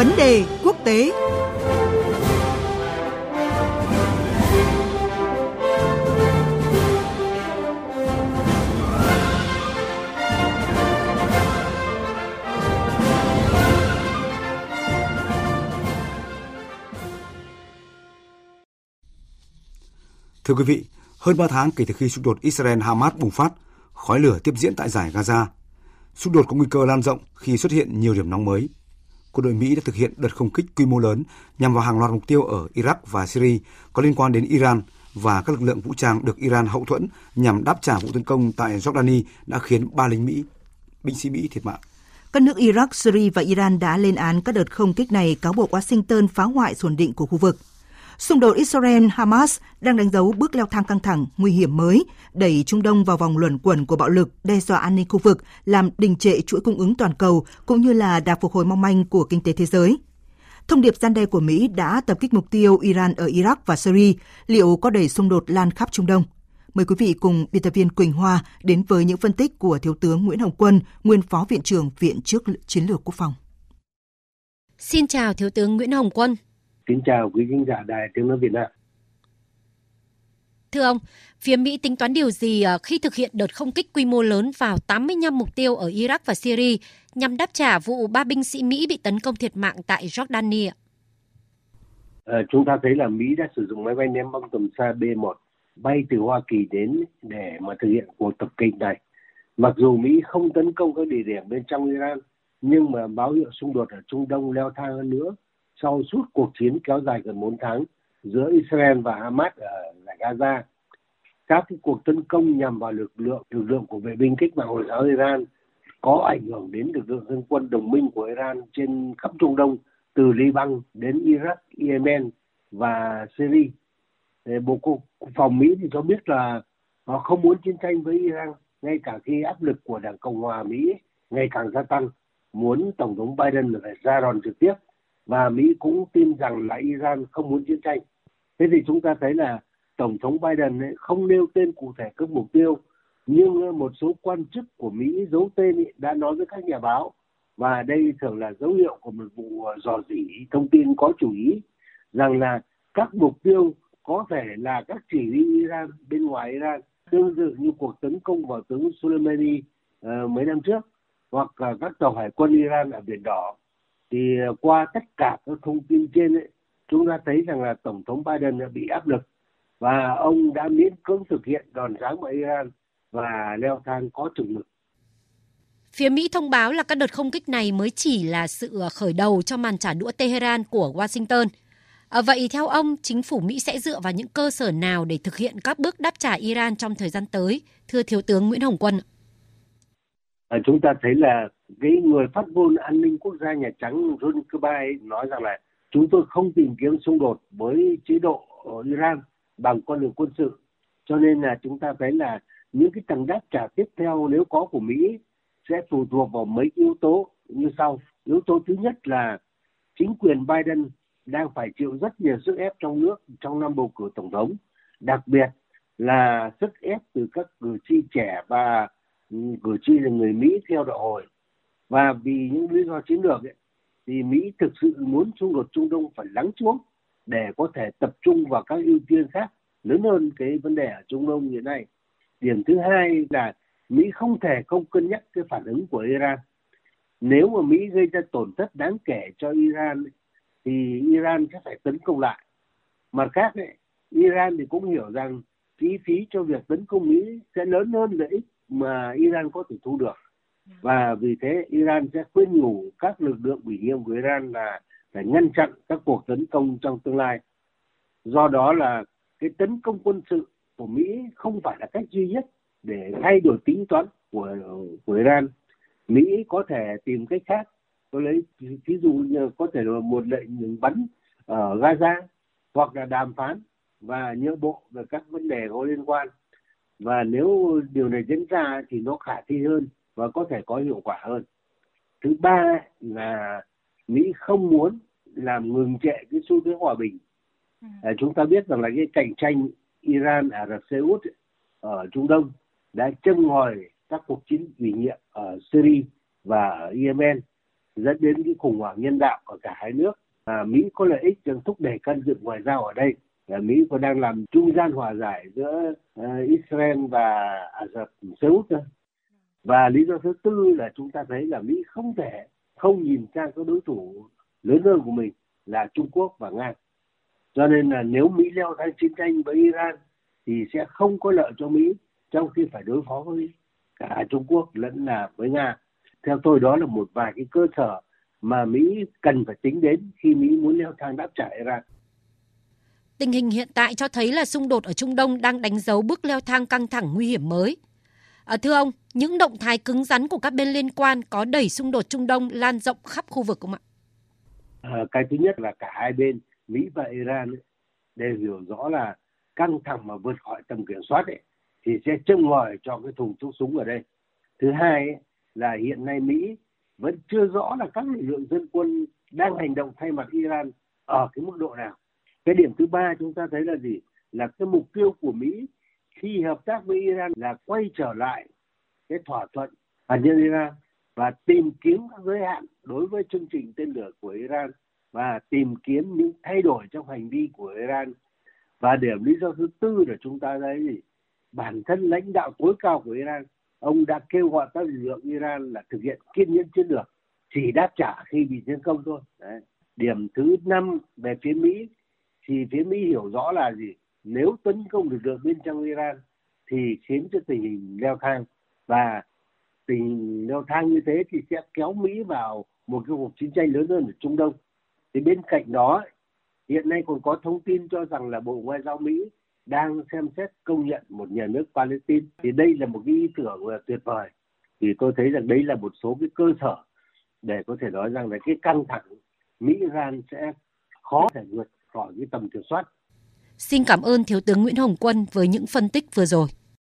Vấn đề quốc tế Thưa quý vị, hơn 3 tháng kể từ khi xung đột Israel-Hamas bùng phát, khói lửa tiếp diễn tại giải Gaza. Xung đột có nguy cơ lan rộng khi xuất hiện nhiều điểm nóng mới. Quân đội Mỹ đã thực hiện đợt không kích quy mô lớn nhằm vào hàng loạt mục tiêu ở Iraq và Syria có liên quan đến Iran và các lực lượng vũ trang được Iran hậu thuẫn nhằm đáp trả vụ tấn công tại Jordani đã khiến ba lính Mỹ, binh sĩ Mỹ thiệt mạng. Các nước Iraq, Syria và Iran đã lên án các đợt không kích này cáo buộc Washington phá hoại ổn định của khu vực. Xung đột Israel-Hamas đang đánh dấu bước leo thang căng thẳng, nguy hiểm mới, đẩy Trung Đông vào vòng luẩn quẩn của bạo lực, đe dọa an ninh khu vực, làm đình trệ chuỗi cung ứng toàn cầu, cũng như là đà phục hồi mong manh của kinh tế thế giới. Thông điệp gian đe của Mỹ đã tập kích mục tiêu Iran ở Iraq và Syria, liệu có đẩy xung đột lan khắp Trung Đông? Mời quý vị cùng biên tập viên Quỳnh Hoa đến với những phân tích của Thiếu tướng Nguyễn Hồng Quân, nguyên Phó Viện trưởng Viện trước Chiến lược Quốc phòng. Xin chào Thiếu tướng Nguyễn Hồng Quân. Kính chào quý khán giả Đài Tiếng Nói Việt Nam. Thưa ông, phía Mỹ tính toán điều gì ờ, khi thực hiện đợt không kích quy mô lớn vào 85 mục tiêu ở Iraq và Syria nhằm đáp trả vụ ba binh sĩ Mỹ bị tấn công thiệt mạng tại Jordani? À, chúng ta thấy là Mỹ đã sử dụng máy bay ném bom tầm xa B-1 bay từ Hoa Kỳ đến để mà thực hiện cuộc tập kích này. Mặc dù Mỹ không tấn công các địa điểm bên trong Iran, nhưng mà báo hiệu xung đột ở Trung Đông leo thang hơn nữa sau suốt cuộc chiến kéo dài gần 4 tháng giữa Israel và Hamas ở giải Gaza. Các cái cuộc tấn công nhằm vào lực lượng lực lượng của vệ binh cách mạng Hồi giáo Iran có ảnh hưởng đến lực lượng dân quân đồng minh của Iran trên khắp Trung Đông từ Liban đến Iraq, Yemen và Syria. Bộ Quốc phòng Mỹ thì cho biết là họ không muốn chiến tranh với Iran ngay cả khi áp lực của Đảng Cộng hòa Mỹ ngày càng gia tăng muốn Tổng thống Biden phải ra đòn trực tiếp và Mỹ cũng tin rằng là Iran không muốn chiến tranh. Thế thì chúng ta thấy là Tổng thống Biden ấy không nêu tên cụ thể các mục tiêu, nhưng một số quan chức của Mỹ giấu tên ấy đã nói với các nhà báo và đây thường là dấu hiệu của một vụ ờ, dò dỉ thông tin có chủ ý rằng là các mục tiêu có thể là các chỉ huy Iran bên ngoài Iran tương tự như cuộc tấn công vào tướng Soleimani uh, mấy năm trước hoặc uh, các tàu hải quân Iran ở biển Đỏ thì à, qua tất cả các thông tin trên ấy, chúng ta thấy rằng là tổng thống Biden đã bị áp lực và ông đã miễn cưỡng thực hiện đòn giáng vào Iran và leo thang có chừng mực. Phía Mỹ thông báo là các đợt không kích này mới chỉ là sự à, khởi đầu cho màn trả đũa Tehran của Washington. À, vậy theo ông, chính phủ Mỹ sẽ dựa vào những cơ sở nào để thực hiện các bước đáp trả Iran trong thời gian tới? Thưa Thiếu tướng Nguyễn Hồng Quân. À, chúng ta thấy là cái người phát ngôn an ninh quốc gia Nhà Trắng John Kirby nói rằng là chúng tôi không tìm kiếm xung đột với chế độ ở Iran bằng con đường quân sự. Cho nên là chúng ta thấy là những cái tầng đáp trả tiếp theo nếu có của Mỹ sẽ phụ thuộc vào mấy yếu tố như sau. Yếu tố thứ nhất là chính quyền Biden đang phải chịu rất nhiều sức ép trong nước trong năm bầu cử tổng thống, đặc biệt là sức ép từ các cử tri trẻ và cử tri là người Mỹ theo đạo hồi và vì những lý do chiến lược ấy, thì Mỹ thực sự muốn xung đột Trung Đông phải lắng xuống để có thể tập trung vào các ưu tiên khác lớn hơn cái vấn đề ở Trung Đông hiện nay. Điểm thứ hai là Mỹ không thể không cân nhắc cái phản ứng của Iran. Nếu mà Mỹ gây ra tổn thất đáng kể cho Iran thì Iran sẽ phải tấn công lại. Mặt khác ấy, Iran thì cũng hiểu rằng chi phí cho việc tấn công Mỹ sẽ lớn hơn lợi ích mà Iran có thể thu được và vì thế Iran sẽ khuyên nhủ các lực lượng ủy nhiệm của Iran là phải ngăn chặn các cuộc tấn công trong tương lai. Do đó là cái tấn công quân sự của Mỹ không phải là cách duy nhất để thay đổi tính toán của của Iran. Mỹ có thể tìm cách khác. Tôi lấy ví dụ như có thể là một lệnh ngừng bắn ở Gaza hoặc là đàm phán và nhượng bộ về các vấn đề có liên quan. Và nếu điều này diễn ra thì nó khả thi hơn và có thể có hiệu quả hơn. Thứ ba là Mỹ không muốn làm ngừng trệ cái xu thế hòa bình. Ừ. À, chúng ta biết rằng là cái cạnh tranh Iran, Ả Rập Xê Út ở Trung Đông đã châm ngòi các cuộc chiến ủy nhiệm ở Syria và ở Yemen dẫn đến cái khủng hoảng nhân đạo ở cả hai nước. À, Mỹ có lợi ích trong thúc đẩy căn dựng ngoại giao ở đây. Ờ, Mỹ còn đang làm trung gian hòa giải giữa ờ, Israel và Ả Rập Xê Út. Và lý do thứ tư là chúng ta thấy là Mỹ không thể không nhìn sang các đối thủ lớn hơn của mình là Trung Quốc và Nga. Cho nên là nếu Mỹ leo thang chiến tranh với Iran thì sẽ không có lợi cho Mỹ trong khi phải đối phó với cả Trung Quốc lẫn là với Nga. Theo tôi, đó là một vài cái cơ sở mà Mỹ cần phải tính đến khi Mỹ muốn leo thang đáp trả Iran. Tình hình hiện tại cho thấy là xung đột ở Trung Đông đang đánh dấu bước leo thang căng thẳng nguy hiểm mới. À, thưa ông, những động thái cứng rắn của các bên liên quan có đẩy xung đột Trung Đông lan rộng khắp khu vực không ạ? À, cái thứ nhất là cả hai bên Mỹ và Iran đều hiểu rõ là căng thẳng mà vượt khỏi tầm kiểm soát ấy, thì sẽ châm ngòi cho cái thùng thuốc súng ở đây. Thứ hai ấy, là hiện nay Mỹ vẫn chưa rõ là các lực lượng dân quân đang hành động thay mặt Iran ở cái mức độ nào. Cái điểm thứ ba chúng ta thấy là gì? Là cái mục tiêu của Mỹ khi hợp tác với Iran là quay trở lại cái thỏa thuận hạt nhân Iran và tìm kiếm các giới hạn đối với chương trình tên lửa của Iran và tìm kiếm những thay đổi trong hành vi của Iran và điểm lý do thứ tư là chúng ta thấy gì bản thân lãnh đạo tối cao của Iran, ông đã kêu gọi các lực lượng Iran là thực hiện kiên nhẫn chiến lược, chỉ đáp trả khi bị tấn công thôi Đấy. điểm thứ năm về phía Mỹ thì phía Mỹ hiểu rõ là gì? Nếu tấn công lực lượng bên trong Iran thì khiến cho tình hình leo thang. Và tình hình leo thang như thế thì sẽ kéo Mỹ vào một cái cuộc chiến tranh lớn hơn ở Trung Đông. Thì bên cạnh đó, hiện nay còn có thông tin cho rằng là Bộ Ngoại giao Mỹ đang xem xét công nhận một nhà nước Palestine. Thì đây là một cái ý tưởng là tuyệt vời. Thì tôi thấy rằng đấy là một số cái cơ sở để có thể nói rằng là cái căng thẳng Mỹ Iran sẽ khó thể vượt khỏi cái tầm kiểm soát. Xin cảm ơn Thiếu tướng Nguyễn Hồng Quân với những phân tích vừa rồi.